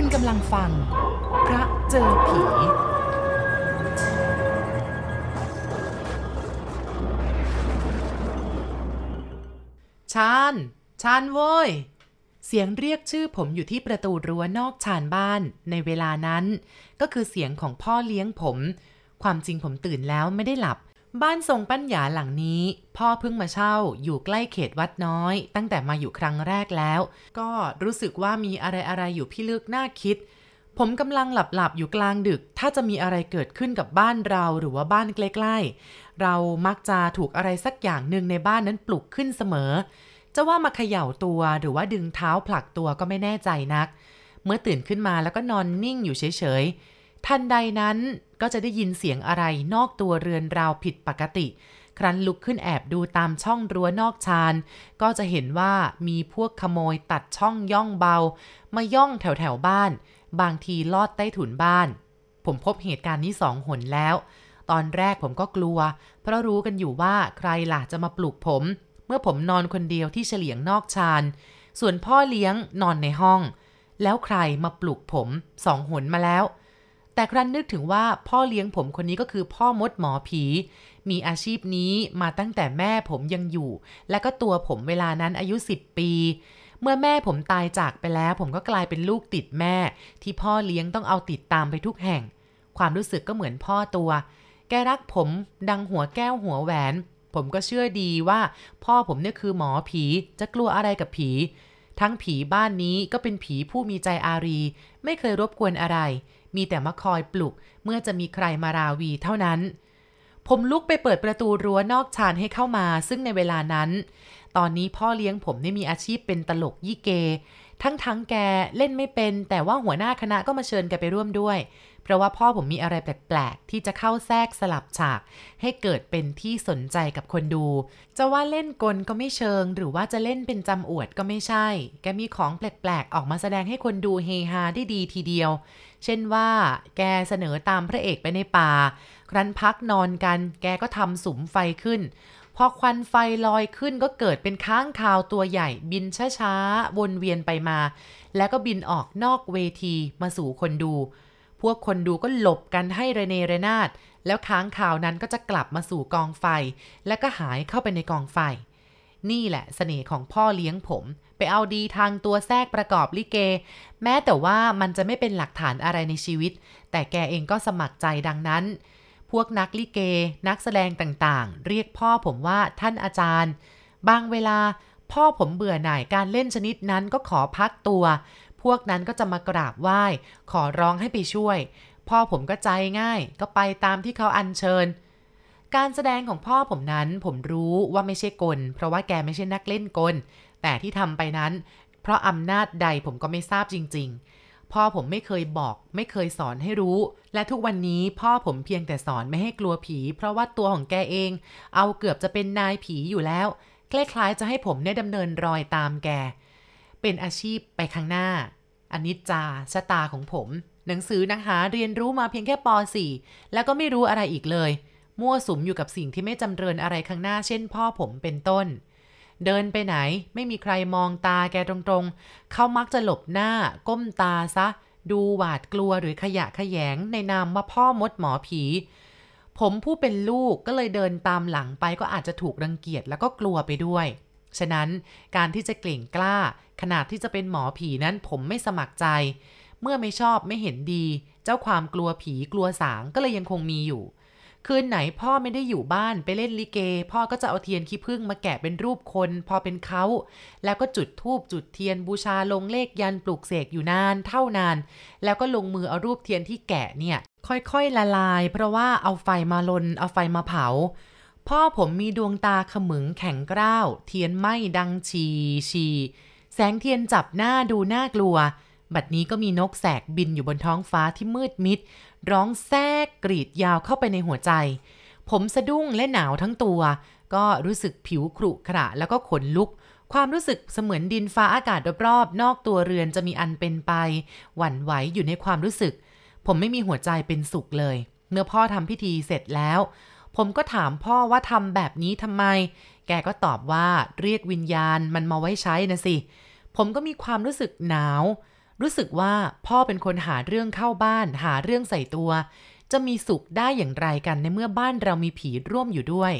คุณกำลังฟัง พระเจอผี ชาน ชานโว้ย เสียงเรียกชื่อผมอยู่ที่ประตูรั้วนอกชานบ้าน ในเวลานั้น ก็คือเสียงของพ่อเลี้ยงผม ความจริงผมตื่นแล้วไม่ได้หลับ บ้านทรงปัญญาหลังนี้ พ่อเพิ่งมาเช่าอยู่ใกล้เขตวัดน้อย ตั้งแต่มาอยู่ครั้งแรกแล้ว ก็รู้สึกว่ามีอะไรอะไรๆอยู่พี่ลึกน่าคิด ผมกำลังหลับหลับๆอยู่กลางดึก ถ้าจะมีอะไรเกิดขึ้นกับบ้านเราหรือว่าบ้านใกล้ๆ เรามักจะถูกอะไรสักอย่างหนึ่งในบ้านนั้นปลุกขึ้นเสมอ จะว่ามาเขย่าตัวหรือว่าดึงเท้าผลักตัวก็ไม่แน่ใจนัก เมื่อตื่นขึ้นมาแล้วก็นอนนิ่งอยู่เฉยๆ ทันใดนั้นก็จะได้ยินเสียงอะไรนอกตัวเรือนราวผิดปกติ ครั้นลุกขึ้นแอบดูตามช่องรั้วนอกชาน ก็จะเห็นว่ามีพวกขโมยตัดช่องย่องเบา มาย่องแถวแถวบ้าน บางทีลอดใต้ถุนบ้าน ผมพบเหตุการณ์นี้สองหนแล้ว ตอนแรกผมก็กลัว เพราะรู้กันอยู่ว่าใครล่ะจะมาปลุกผม เมื่อผมนอนคนเดียวที่เฉลียงนอกชาน ส่วนพ่อเลี้ยงนอนในห้อง แล้วใครมาปลุกผมสองหนมาแล้ว แต่ครั้นนึกถึงว่าพ่อเลี้ยงผมคนนี้ก็คือพ่อมดหมอผี มีอาชีพนี้มาตั้งแต่แม่ผมยังอยู่ และก็ตัวผมเวลานั้นอายุ 10 ปี เมื่อแม่ผมตายจากไปแล้ว ผมก็กลายเป็นลูกติดแม่ ที่พ่อเลี้ยงต้องเอาติดตามไปทุกแห่ง ความรู้สึกก็เหมือนพ่อตัว แกรักผมดังหัวแก้วหัวแหวน ผมก็เชื่อดีว่า พ่อผมเนี่ยคือหมอผีจะกลัวอะไรกับผี ทั้งผีบ้านนี้ก็เป็นผีผู้มีใจอารี ไม่เคยรบกวนอะไร มีแต่มาคอยปลุก เมื่อจะมีใครมาราวีเท่านั้น ผมลุกไปเปิดประตูรั้วนอกชานให้เข้ามา ซึ่งในเวลานั้น ตอนนี้พ่อเลี้ยงผมได้มีอาชีพเป็นตลกยี่เก ทั้งทั้งๆแกเล่นไม่เป็น แต่ว่าหัวหน้าคณะก็มาเชิญแกไปร่วมด้วย เพราะว่าพ่อผมมีอะไรแปลกๆ ที่จะเข้าแทรกสลับฉาก ให้เกิดเป็นที่สนใจกับคนดู จะว่าเล่นกลก็ไม่เชิง หรือว่าจะเล่นเป็นจำอวดก็ไม่ใช่ แกมีของแปลกๆ ออกมาแสดงให้คนดูเฮฮาได้ดีทีเดียว เช่นว่า แกเสนอตามพระเอกไปในป่า ครั้นพักนอนกัน แกก็ทำสุมไฟขึ้น พอควันไฟลอยขึ้นก็เกิดเป็นค้างคาวตัวใหญ่ บินช้าๆ วนเวียนไปมา แล้วก็บินออกนอกเวทีมาสู่คนดู พวกคนดูก็หลบกันให้ระเนระนาด แล้วค้างคาวนั้นก็จะกลับมาสู่กองไฟ แล้วก็หายเข้าไปในกองไฟ นี่แหละเสน่ห์ของพ่อเลี้ยงผม ไปเอาดีทางตัวแทรกประกอบลิเก แม้แต่ว่ามันจะไม่เป็นหลักฐานอะไรในชีวิต แต่แกเองก็สมัครใจดังนั้น วกนักลิเก นักแสดงต่างๆ เรียกพ่อผมว่าท่านอาจารย์ บางเวลาพ่อผมเบื่อหน่ายการเล่นชนิดนั้นก็ขอพักตัว พวกนั้นก็จะมากราบไหว้ ขอร้องให้ไปช่วย พ่อผมก็ใจง่าย ก็ไปตามที่เขาอัญเชิญ การแสดงของพ่อผมนั้นผมรู้ว่าไม่ใช่กล เพราะว่าแกไม่ใช่นักเล่นกล แต่ที่ทำไปนั้น เพราะอำนาจใดผมก็ไม่ทราบจริง ๆ พ่อผมไม่เคยบอก ไม่เคยสอนให้รู้ และทุกวันนี้พ่อผมเพียงแต่สอนไม่ให้กลัวผี เพราะว่าตัวของแกเอง เอาเกือบจะเป็นนายผีอยู่แล้วคล้ายๆจะให้ผมเนี่ยดำเนินรอยตามแก เป็นอาชีพไปข้างหน้าอนิจจาชะตาของผม หนังสือนะคะ เรียนรู้มาเพียงแค่ป .4 แล้วก็ไม่รู้อะไรอีกเลย มั่วสุมอยู่กับสิ่งที่ไม่จำเริญอะไรข้างหน้า เช่นพ่อผมเป็นต้น เดินไปไหน ไม่มีใครมองตาแกตรงๆ เขามักจะหลบหน้า ก้มตาซะ ดูหวาดกลัวหรือขยะแขยงในนามว่าพ่อมดหมอผี ผมผู้เป็นลูกก็เลยเดินตามหลังไปก็อาจจะถูกรังเกียจแล้วก็กลัวไปด้วย ฉะนั้นการที่จะเกล่งกล้า ขนาดที่จะเป็นหมอผีนั้นผมไม่สมัครใจ เมื่อไม่ชอบไม่เห็นดี เจ้าความกลัวผีกลัวสางก็เลยยังคงมีอยู่ คืนไหนพ่อไม่ได้อยู่บ้านไปเล่นลิเก พ่อก็จะเอาเทียนขี้ผึ้งมาแกะเป็นรูปคน พอเป็นเขา แล้วก็จุดธูปจุดเทียนบูชาลงเลขยันปลูกเสกอยู่นานเท่านาน แล้วก็ลงมือเอารูปเทียนที่แกะเนี่ย ค่อยๆละลาย เพราะว่าเอาไฟมาลน เอาไฟมาเผา พ่อผมมีดวงตาขมึงแข็งกร้าว เทียนไหม้ดังชีชีแสงเทียนจับหน้าดูน่ากลัวบัดนี้ก็มีนกแสกบินอยู่บนท้องฟ้าที่มืดมิด ร้องแทรกกรีดยาวเข้าไปในหัวใจ ผมสะดุ้งและหนาวทั้งตัว ก็รู้สึกผิวขรุขระแล้วก็ขนลุก ความรู้สึกเสมือนดินฟ้าอากาศรอบๆนอกตัวเรือนจะมีอันเป็นไป หวั่นไหวอยู่ในความรู้สึก ผมไม่มีหัวใจเป็นสุขเลย เมื่อพ่อทำพิธีเสร็จแล้ว ผมก็ถามพ่อว่าทำแบบนี้ทำไม แกก็ตอบว่าเรียกวิญญาณมันมาไว้ใช้นะสิ ผมก็มีความรู้สึกหนาว รู้สึกว่าพ่อเป็นคนหาเรื่องเข้าบ้าน หาเรื่องใส่ตัว จะมีสุขได้อย่างไรกันในเมื่อบ้านเรามีผีร่วมอยู่ด้วย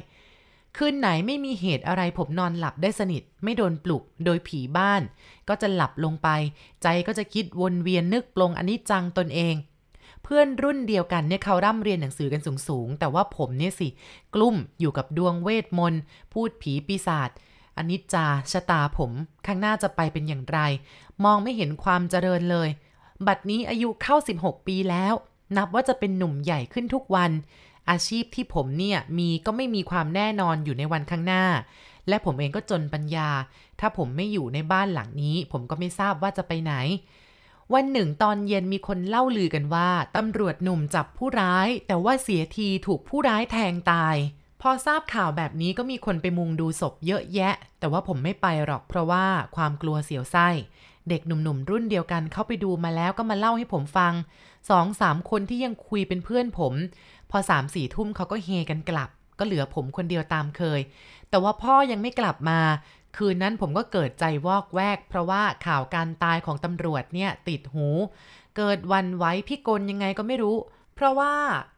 คืนไหนไม่มีเหตุอะไรผมนอนหลับได้สนิท ไม่โดนปลุกโดยผีบ้าน ก็จะหลับลงไป ใจก็จะคิดวนเวียนนึกปลงอันนี้จังตนเอง เพื่อนรุ่นเดียวกันเนี่ยเขาร่ำเรียนหนังสือกันสูงๆแต่ว่าผมเนี่ยสิ กลุ่มอยู่กับดวงเวทมนต์พูดผีปีศาจ อนิจจาชะตาผม ข้างหน้าจะไปเป็นอย่างไร มองไม่เห็นความเจริญเลย บัดนี้อายุเข้า 16 ปีแล้ว นับว่าจะเป็นหนุ่มใหญ่ขึ้นทุกวัน อาชีพที่ผมเนี่ยมีก็ไม่มีความแน่นอนอยู่ในวันข้างหน้า และผมเองก็จนปัญญา ถ้าผมไม่อยู่ในบ้านหลังนี้ ผมก็ไม่ทราบว่าจะไปไหนวันหนึ่งตอนเย็นมีคนเล่าลือกันว่า ตำรวจหนุ่มจับผู้ร้าย แต่ว่าเสียทีถูกผู้ร้ายแทงตาย พอทราบข่าวแบบนี้ก็มีคนไปมุงดูศพเยอะแยะ แต่ว่าผมไม่ไปหรอกเพราะว่าความกลัวเสียวไส้ เด็กหนุ่มๆรุ่นเดียวกันเข้าไปดูมาแล้วก็มาเล่าให้ผมฟังสองสามคนที่ยังคุยเป็นเพื่อนผม พอสามสี่ทุ่มเขาก็เฮกันกลับ ก็เหลือผมคนเดียวตามเคย แต่ว่าพ่อยังไม่กลับมา คืนนั้นผมก็เกิดใจวอกแวก เพราะว่าข่าวการตายของตำรวจเนี่ยติดหู เกิดวันไว้พี่กลยังไงก็ไม่รู้ เพราะว่า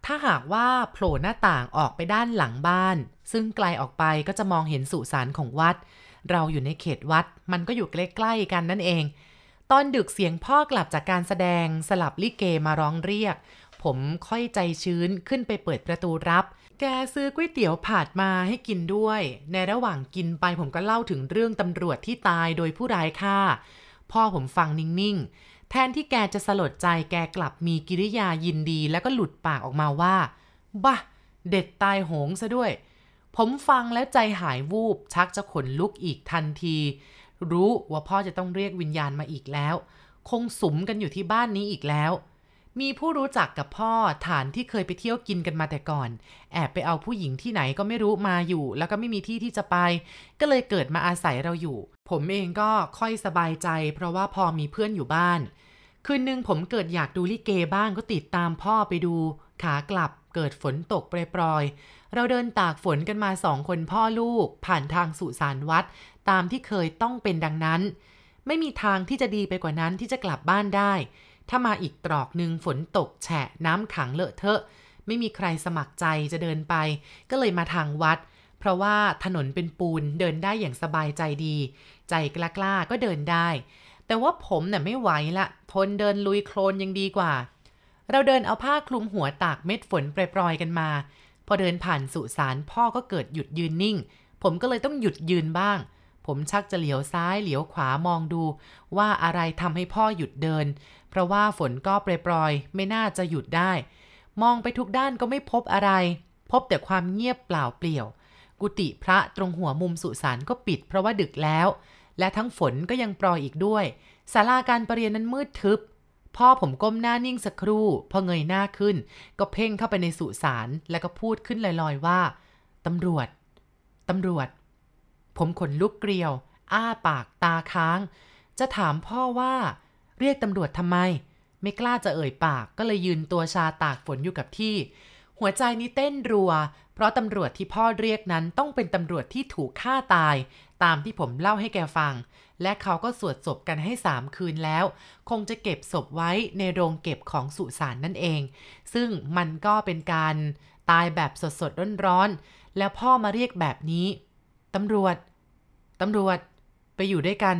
ถ้าหากว่าโผล่หน้าต่างออกไปด้านหลังบ้าน ซึ่งไกลออกไปก็จะมองเห็นสุสานของวัด เราอยู่ในเขตวัด มันก็อยู่ใกล้ๆกันนั่นเอง ตอนดึกเสียงพ่อกลับจากการแสดงสลับลิเกมาร้องเรียก ผมค่อยใจชื้นขึ้นไปเปิดประตูรับ แกซื้อก๋วยเตี๋ยวผาดมาให้กินด้วย ในระหว่างกินไปผมก็เล่าถึงเรื่องตำรวจที่ตายโดยผู้ร้ายฆ่าพ่อผมฟังนิ่งๆ แทนที่แกจะสลดใจแกกลับมีกิริยายินดีแล้วก็หลุดปากออกมาว่าบ้าเด็ดตายโหงซะด้วย ผมฟังแล้วใจหายวูบ ชักจะขนลุกอีกทันที รู้ว่าพ่อจะต้องเรียกวิญญาณมาอีกแล้ว คงสุมกันอยู่ที่บ้านนี้อีกแล้ว มีผู้รู้จักกับพ่อฐานที่เคยไปเที่ยวกินกันมาแต่ก่อน แอบไปเอาผู้หญิงที่ไหนก็ไม่รู้มาอยู่ แล้วก็ไม่มีที่ที่จะไป ก็เลยเกิดมาอาศัยเราอยู่ ผมเองก็ค่อยสบายใจ เพราะว่าพอมีเพื่อนอยู่บ้าน คืนนึงผมเกิดอยากดูลิเกบ้างก็ติดตามพ่อไปดู ขากลับเกิดฝนตกปรยๆ เราเดินตากฝนกันมาสองคนพ่อลูก ผ่านทางสุสานวัด ตามที่เคยต้องเป็นดังนั้น ไม่มีทางที่จะดีไปกว่านั้นที่จะกลับบ้านได้ ถ้ามาอีกตรอกหนึ่งฝนตกแฉะน้ำขังเลอะเทอะ ไม่มีใครสมัครใจจะเดินไป ก็เลยมาทางวัด เพราะว่าถนนเป็นปูนเดินได้อย่างสบายใจดี ใจกล้าๆก็เดินได้ แต่ว่าผมเนี่ยไม่ไหวละทนเดินลุยโคลนยังดีกว่า เราเดินเอาผ้าคลุมหัวตากเม็ดฝนปล่อยๆกันมา พอเดินผ่านสุสานพ่อก็เกิดหยุดยืนนิ่ง ผมก็เลยต้องหยุดยืนบ้างผมชักจะเหลียวซ้ายเหลียวขวามองดู ว่าอะไรทำให้พ่อหยุดเดิน เพราะว่าฝนก็ปล่อยๆไม่น่าจะหยุดได้ มองไปทุกด้านก็ไม่พบอะไร พบแต่ความเงียบเปล่าเปลี่ยว กุฏิพระตรงหัวมุมสุสานก็ปิดเพราะว่าดึกแล้ว และทั้งฝนก็ยังปรอยอีกด้วยศาลาการประเรียนนั้นมืดทึบ พ่อผมก้มหน้านิ่งสักครู่ พอเงยหน้าขึ้น ก็เพ่งเข้าไปในสุสานแล้วก็พูดขึ้นลอยๆว่าตำรวจตำรวจ ผมขนลุกเกลียว อ้าปากตาค้าง จะถามพ่อว่า เรียกตำรวจทำไม ไม่กล้าจะเอ่ยปากก็เลยยืนตัวชาตากฝนอยู่กับที่ หัวใจนี้เต้นรัว เพราะตำรวจที่พ่อเรียกนั้นต้องเป็นตำรวจที่ถูกฆ่าตาย ตามที่ผมเล่าให้แกฟัง และเขาก็สวดศพกันให้สามคืนแล้ว คงจะเก็บศพไว้ในโรงเก็บของสุสานนั่นเอง ซึ่งมันก็เป็นการตายแบบสดสดร้อนๆแล้วพ่อมาเรียกแบบนี้ตำรวจตำรวจไปอยู่ด้วยกัน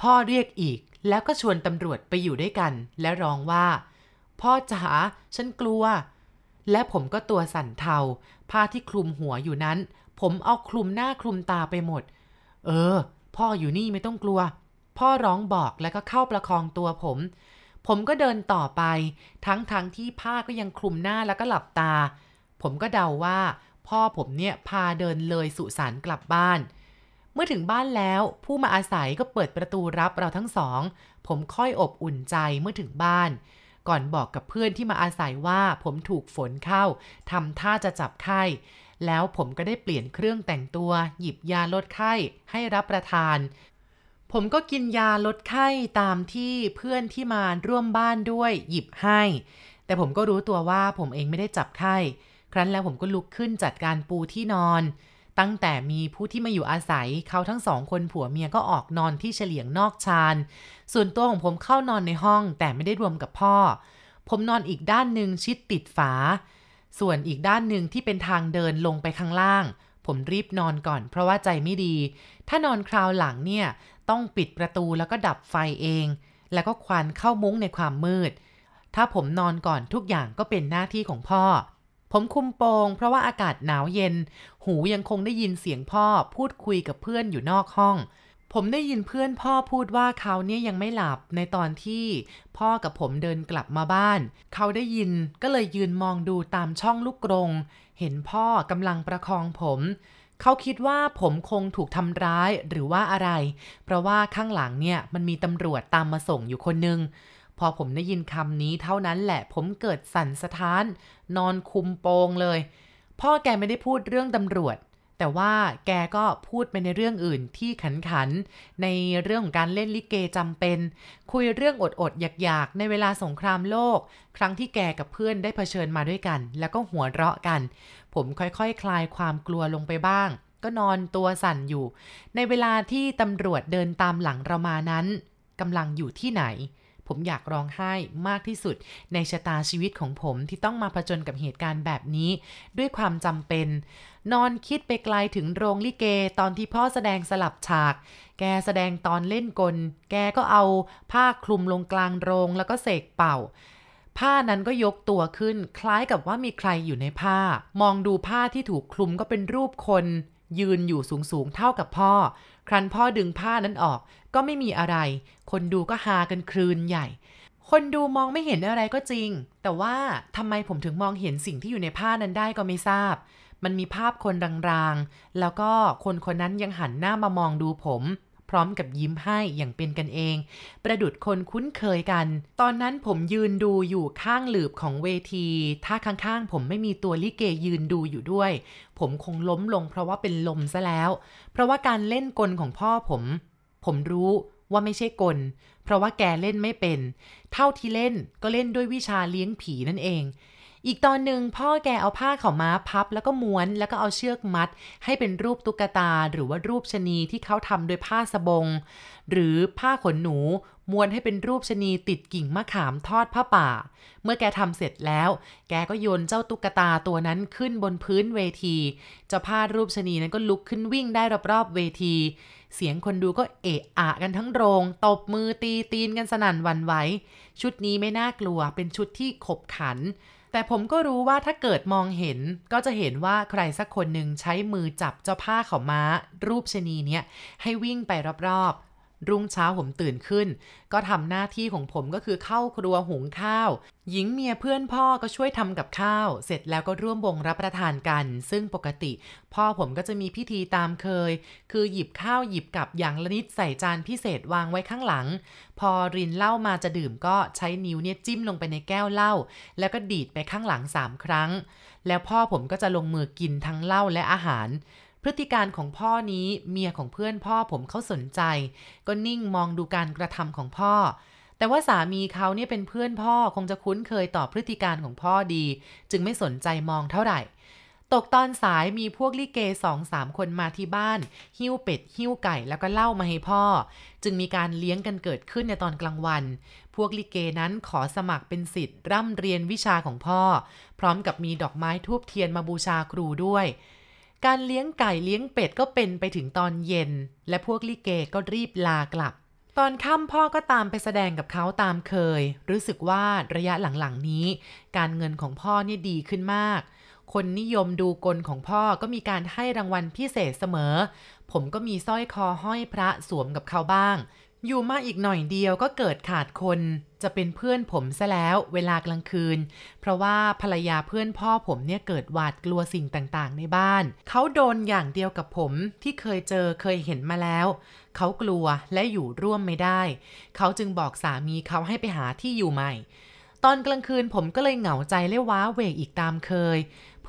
พ่อเรียกอีก แล้วก็ชวนตำรวจไปอยู่ด้วยกัน และร้องว่า พ่อจ๋าฉันกลัว และผมก็ตัวสั่นเทา ผ้าที่คลุมหัวอยู่นั้น ผมเอาคลุมหน้าคลุมตาไปหมด เออ พ่ออยู่นี่ไม่ต้องกลัว พ่อร้องบอกแล้วก็เข้าประคองตัวผม ผมก็เดินต่อไป ทั้งทั้งที่ผ้าก็ยังคลุมหน้าแล้วก็หลับตา ผมก็เดาว่า พ่อผมเนี่ยพาเดินเลยสุสานกลับบ้าน เมื่อถึงบ้านแล้ว ผู้มาอาศัยก็เปิดประตูรับเราทั้งสอง ผมค่อยอบอุ่นใจเมื่อถึงบ้าน ก่อนบอกกับเพื่อนที่มาอาศัยว่าผมถูกฝนเข้าทำท่าจะจับไข้ แล้วผมก็ได้เปลี่ยนเครื่องแต่งตัว หยิบยาลดไข้ให้รับประทาน ผมก็กินยาลดไข้ตามที่เพื่อนที่มาร่วมบ้านด้วยหยิบให้ แต่ผมก็รู้ตัวว่าผมเองไม่ได้จับไข้ ครั้นแล้วผมก็ลุกขึ้นจัดการปูที่นอน ตั้งแต่มีผู้ที่มาอยู่อาศัยเขาทั้งสองคนผัวเมียก็ออกนอนที่เฉลียงนอกชานส่วนตัวของผมเข้านอนในห้องแต่ไม่ได้รวมกับพ่อ ผมนอนอีกด้านหนึ่งชิดติดฝา ส่วนอีกด้านหนึ่งที่เป็นทางเดินลงไปข้างล่าง ผมรีบนอนก่อนเพราะว่าใจไม่ดี ถ้านอนคราวหลังเนี่ยต้องปิดประตูแล้วก็ดับไฟเอง แล้วก็ควันเข้ามุ้งในความมืด ถ้าผมนอนก่อนทุกอย่างก็เป็นหน้าที่ของพ่อ ผมคุมโปงเพราะว่าอากาศหนาวเย็น หูยังคงได้ยินเสียงพ่อพูดคุยกับเพื่อนอยู่นอกห้อง ผมได้ยินเพื่อนพ่อพูดว่าเขาเนี่ยยังไม่หลับในตอนที่ พ่อกับผมเดินกลับมาบ้าน เขาได้ยินก็เลยยืนมองดูตามช่องลูกกรง เห็นพ่อกำลังประคองผมเขาคิดว่าผมคงถูกทำร้ายหรือว่าอะไร เพราะว่าข้างหลังเนี่ยมันมีตำรวจตามมาส่งอยู่คนนึง พอผมได้ยินคำนี้เท่านั้นแหละผมเกิดสั่นสะท้าน นอนคุมโปงเลย พ่อแกไม่ได้พูดเรื่องตำรวจ แต่ว่าแกก็พูดไปในเรื่องอื่นที่ขันขัน ในเรื่องของการเล่นลิเกจำเป็น คุยเรื่องอดอดอยากอยากในเวลาสงครามโลก ครั้งที่แกกับเพื่อนได้เผชิญมาด้วยกัน แล้วก็หัวเราะกัน ผมค่อยๆคคลายความกลัวลงไปบ้าง ก็นอนตัวสั่นอยู่ ในเวลาที่ตำรวจเดินตามหลังเรามานั้นกำลังอยู่ที่ไหน ผมอยากร้องไห้มากที่สุด ในชะตาชีวิตของผมที่ต้องมาผจญกับเหตุการณ์แบบนี้ ด้วยความจำเป็น นอนคิดไปไกลถึงโรงลิเกตอนที่พ่อแสดงสลับฉาก แกแสดงตอนเล่นกล แกก็เอาผ้าคลุมลงกลางโรงแล้วก็เสกเป่าผ้านั้นก็ยกตัวขึ้น คล้ายกับว่ามีใครอยู่ในผ้า มองดูผ้าที่ถูกคลุมก็เป็นรูปคน ยืนอยู่สูงๆเท่ากับพ่อ ครั้นพ่อดึงผ้านั้นออกก็ไม่มีอะไร คนดูก็ฮากันคลืนใหญ่ คนดูมองไม่เห็นอะไรก็จริง แต่ว่าทำไมผมถึงมองเห็นสิ่งที่อยู่ในผ้านั้นได้ก็ไม่ทราบ มันมีภาพคนรางๆ แล้วก็คนคนนั้นยังหันหน้ามามองดูผม พร้อมกับยิ้มให้อย่างเป็นกันเอง ประดุดคนคุ้นเคยกัน ตอนนั้นผมยืนดูอยู่ข้างหลืบของเวที ถ้าข้างๆ ผมไม่มีตัวลิเกยืนดูอยู่ด้วย ผมคงล้มลงเพราะว่าเป็นลมซะแล้ว เพราะว่าการเล่นกลของพ่อผม ผมรู้ว่าไม่ใช่กล เพราะว่าแกเล่นไม่เป็น เท่าที่เล่นก็เล่นด้วยวิชาเลี้ยงผีนั่นเอง อีกตอนหนึ่งพ่อแกเอาผ้าเข่าม้าพับ แล้วก็ม้วนแล้วก็เอาเชือกมัด ให้เป็นรูปตุ๊กตาหรือว่ารูปชนีที่เขาทำโดยผ้าสบง หรือผ้าขนหนูม้วนให้เป็นรูปชนีติดกิ่งมะขามทอดผ้าป่า เมื่อแกทำเสร็จแล้ว แกก็โยนเจ้าตุ๊กตาตัวนั้นขึ้นบนพื้นเวทีเจ้าผ้ารูปชนีนั้นก็ลุกขึ้นวิ่งได้รอบๆเวที เสียงคนดูก็เอะอะกันทั้งโรง ตบมือตีตีนกันสนั่นวันไหวชุดนี้ไม่น่ากลัวเป็นชุดที่ขบขัน แต่ผมก็รู้ว่าถ้าเกิดมองเห็นก็จะเห็นว่าใครสักคนหนึ่งใช้มือจับเจ้าผ้าเขาม้า รูปชนีเนี้ยให้วิ่งไปรอบๆ รุ่งเช้าผมตื่นขึ้น ก็ทำหน้าที่ของผมก็คือเข้าครัวหุงข้าว หญิงเมียเพื่อนพ่อก็ช่วยทำกับข้าว เสร็จแล้วก็ร่วมวงรับประทานกัน ซึ่งปกติ พ่อผมก็จะมีพิธีตามเคย คือหยิบข้าวหยิบกับอย่างละนิดใส่จานพิเศษวางไว้ข้างหลัง พอรินเหล้ามาจะดื่มก็ใช้นิ้วเนี่ยจิ้มลงไปในแก้วเหล้าแล้วก็ดีดไปข้างหลังสามครั้ง แล้วพ่อผมก็จะลงมือกินทั้งเหล้าและอาหาร พฤติการของพ่อนี้เมียของเพื่อนพ่อผมเขาสนใจ ก็นิ่งมองดูการกระทำของพ่อ แต่ว่าสามีเขาเนี่ยเป็นเพื่อนพ่อคงจะคุ้นเคยต่อพฤติการของพ่อดี จึงไม่สนใจมองเท่าไหร่ ตกตอนสายมีพวกลิเกสองสามคนมาที่บ้าน หิ้วเป็ด หิ้วไก่แล้วก็เล่ามาให้พ่อ จึงมีการเลี้ยงกันเกิดขึ้นในตอนกลางวัน พวกลิเกนั้นขอสมัครเป็นสิทธิ์ร่ำเรียนวิชาของพ่อ พร้อมกับมีดอกไม้ทูบเทียนมาบูชาครูด้วย การเลี้ยงไก่เลี้ยงเป็ดก็เป็นไปถึงตอนเย็น และพวกลิเกก็รีบลากลับ ตอนค่ำพ่อก็ตามไปแสดงกับเขาตามเคย รู้สึกว่าระยะหลังๆนี้ การเงินของพ่อเนี่ยดีขึ้นมาก คนนิยมดูกลของพ่อก็มีการให้รางวัลพิเศษเสมอ ผมก็มีสร้อยคอห้อยพระสวมกับเขาบ้าง อยู่มาอีกหน่อยเดียวก็เกิดขาดคนจะเป็นเพื่อนผมซะแล้วเวลากลางคืน เพราะว่าภรรยาเพื่อนพ่อผมเนี่ยเกิดหวาดกลัวสิ่งต่างๆ ในบ้าน เขาโดนอย่างเดียวกับผมที่เคยเจอเคยเห็นมาแล้ว เขากลัวและอยู่ร่วมไม่ได้ เขาจึงบอกสามีเขาให้ไปหาที่อยู่ใหม่ ตอนกลางคืนผมก็เลยเหงาใจและว้าเวกอีกตามเคย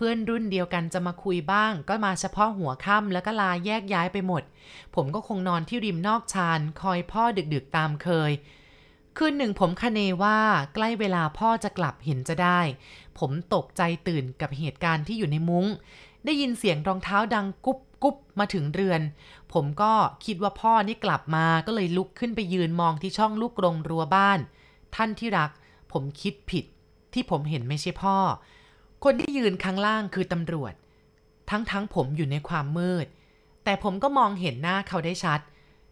พื่อนรุ่นเดียวกันจะมาคุยบ้าง ก็มาเฉพาะหัวค่ำแล้วก็ลาแยกย้ายไปหมด ผมก็คงนอนที่ริมนอกชานคอยพ่อดึกๆตามเคย คืนหนึ่งผมคเนว่าใกล้เวลาพ่อจะกลับเห็นจะได้ ผมตกใจตื่นกับเหตุการณ์ที่อยู่ในมุง้ง ได้ยินเสียงรองเท้าดังกุ๊บกุ๊บมาถึงเรือน ผมก็คิดว่าพ่อนี่กลับมาก็เลยลุกขึ้นไปยืนมองที่ช่องลูกกรงรั้วบ้าน ท่านที่รัก ผมคิดผิดที่ผมเห็นไม่ใช่พ่อ คนที่ยืนข้างล่างคือตำรวจ ทั้งๆผมอยู่ในความมืด แต่ผมก็มองเห็นหน้าเขาได้ชัด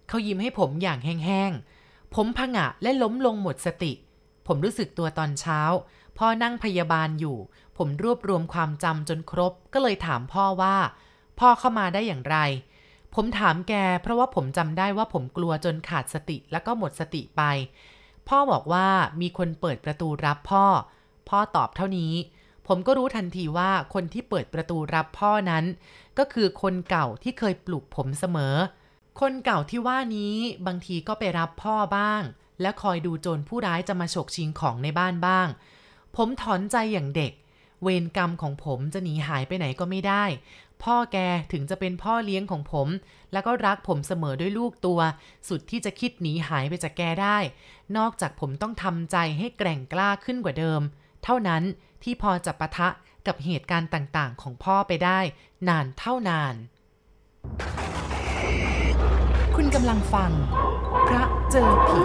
เขายิ้มให้ผมอย่างแห้งๆ ผมผงะและล้มลงหมดสติ ผมรู้สึกตัวตอนเช้า พ่อนั่งพยาบาลอยู่ ผมรวบรวมความจำจนครบ ก็เลยถามพ่อว่า พ่อเข้ามาได้อย่างไร ผมถามแก เพราะว่าผมจำได้ว่าผมกลัวจนขาดสติแล้วก็หมดสติไป พ่อบอกว่ามีคนเปิดประตูรับพ่อ พ่อตอบเท่านี้ ผมก็รู้ทันทีว่าคนที่เปิดประตูรับพ่อนั้น ก็คือคนเก่าที่เคยปลุกผมเสมอ คนเก่าที่ว่านี้บางทีก็ไปรับพ่อบ้าง และคอยดูโจรผู้ร้ายจะมาฉกชิงของในบ้านบ้าง ผมถอนใจอย่างเด็ก เวรกรรมของผมจะหนีหายไปไหนก็ไม่ได้ พ่อแกถึงจะเป็นพ่อเลี้ยงของผม แล้วก็รักผมเสมอด้วยลูกตัว สุดที่จะคิดหนีหายไปจากแกได้ นอกจากผมต้องทำใจให้แกร่งกล้าขึ้นกว่าเดิม เท่านั้นที่พอจะปะทะกับเหตุการณ์ต่างๆ ของพ่อไปได้ นานเท่านาน คุณกำลังฟัง พระเจอผี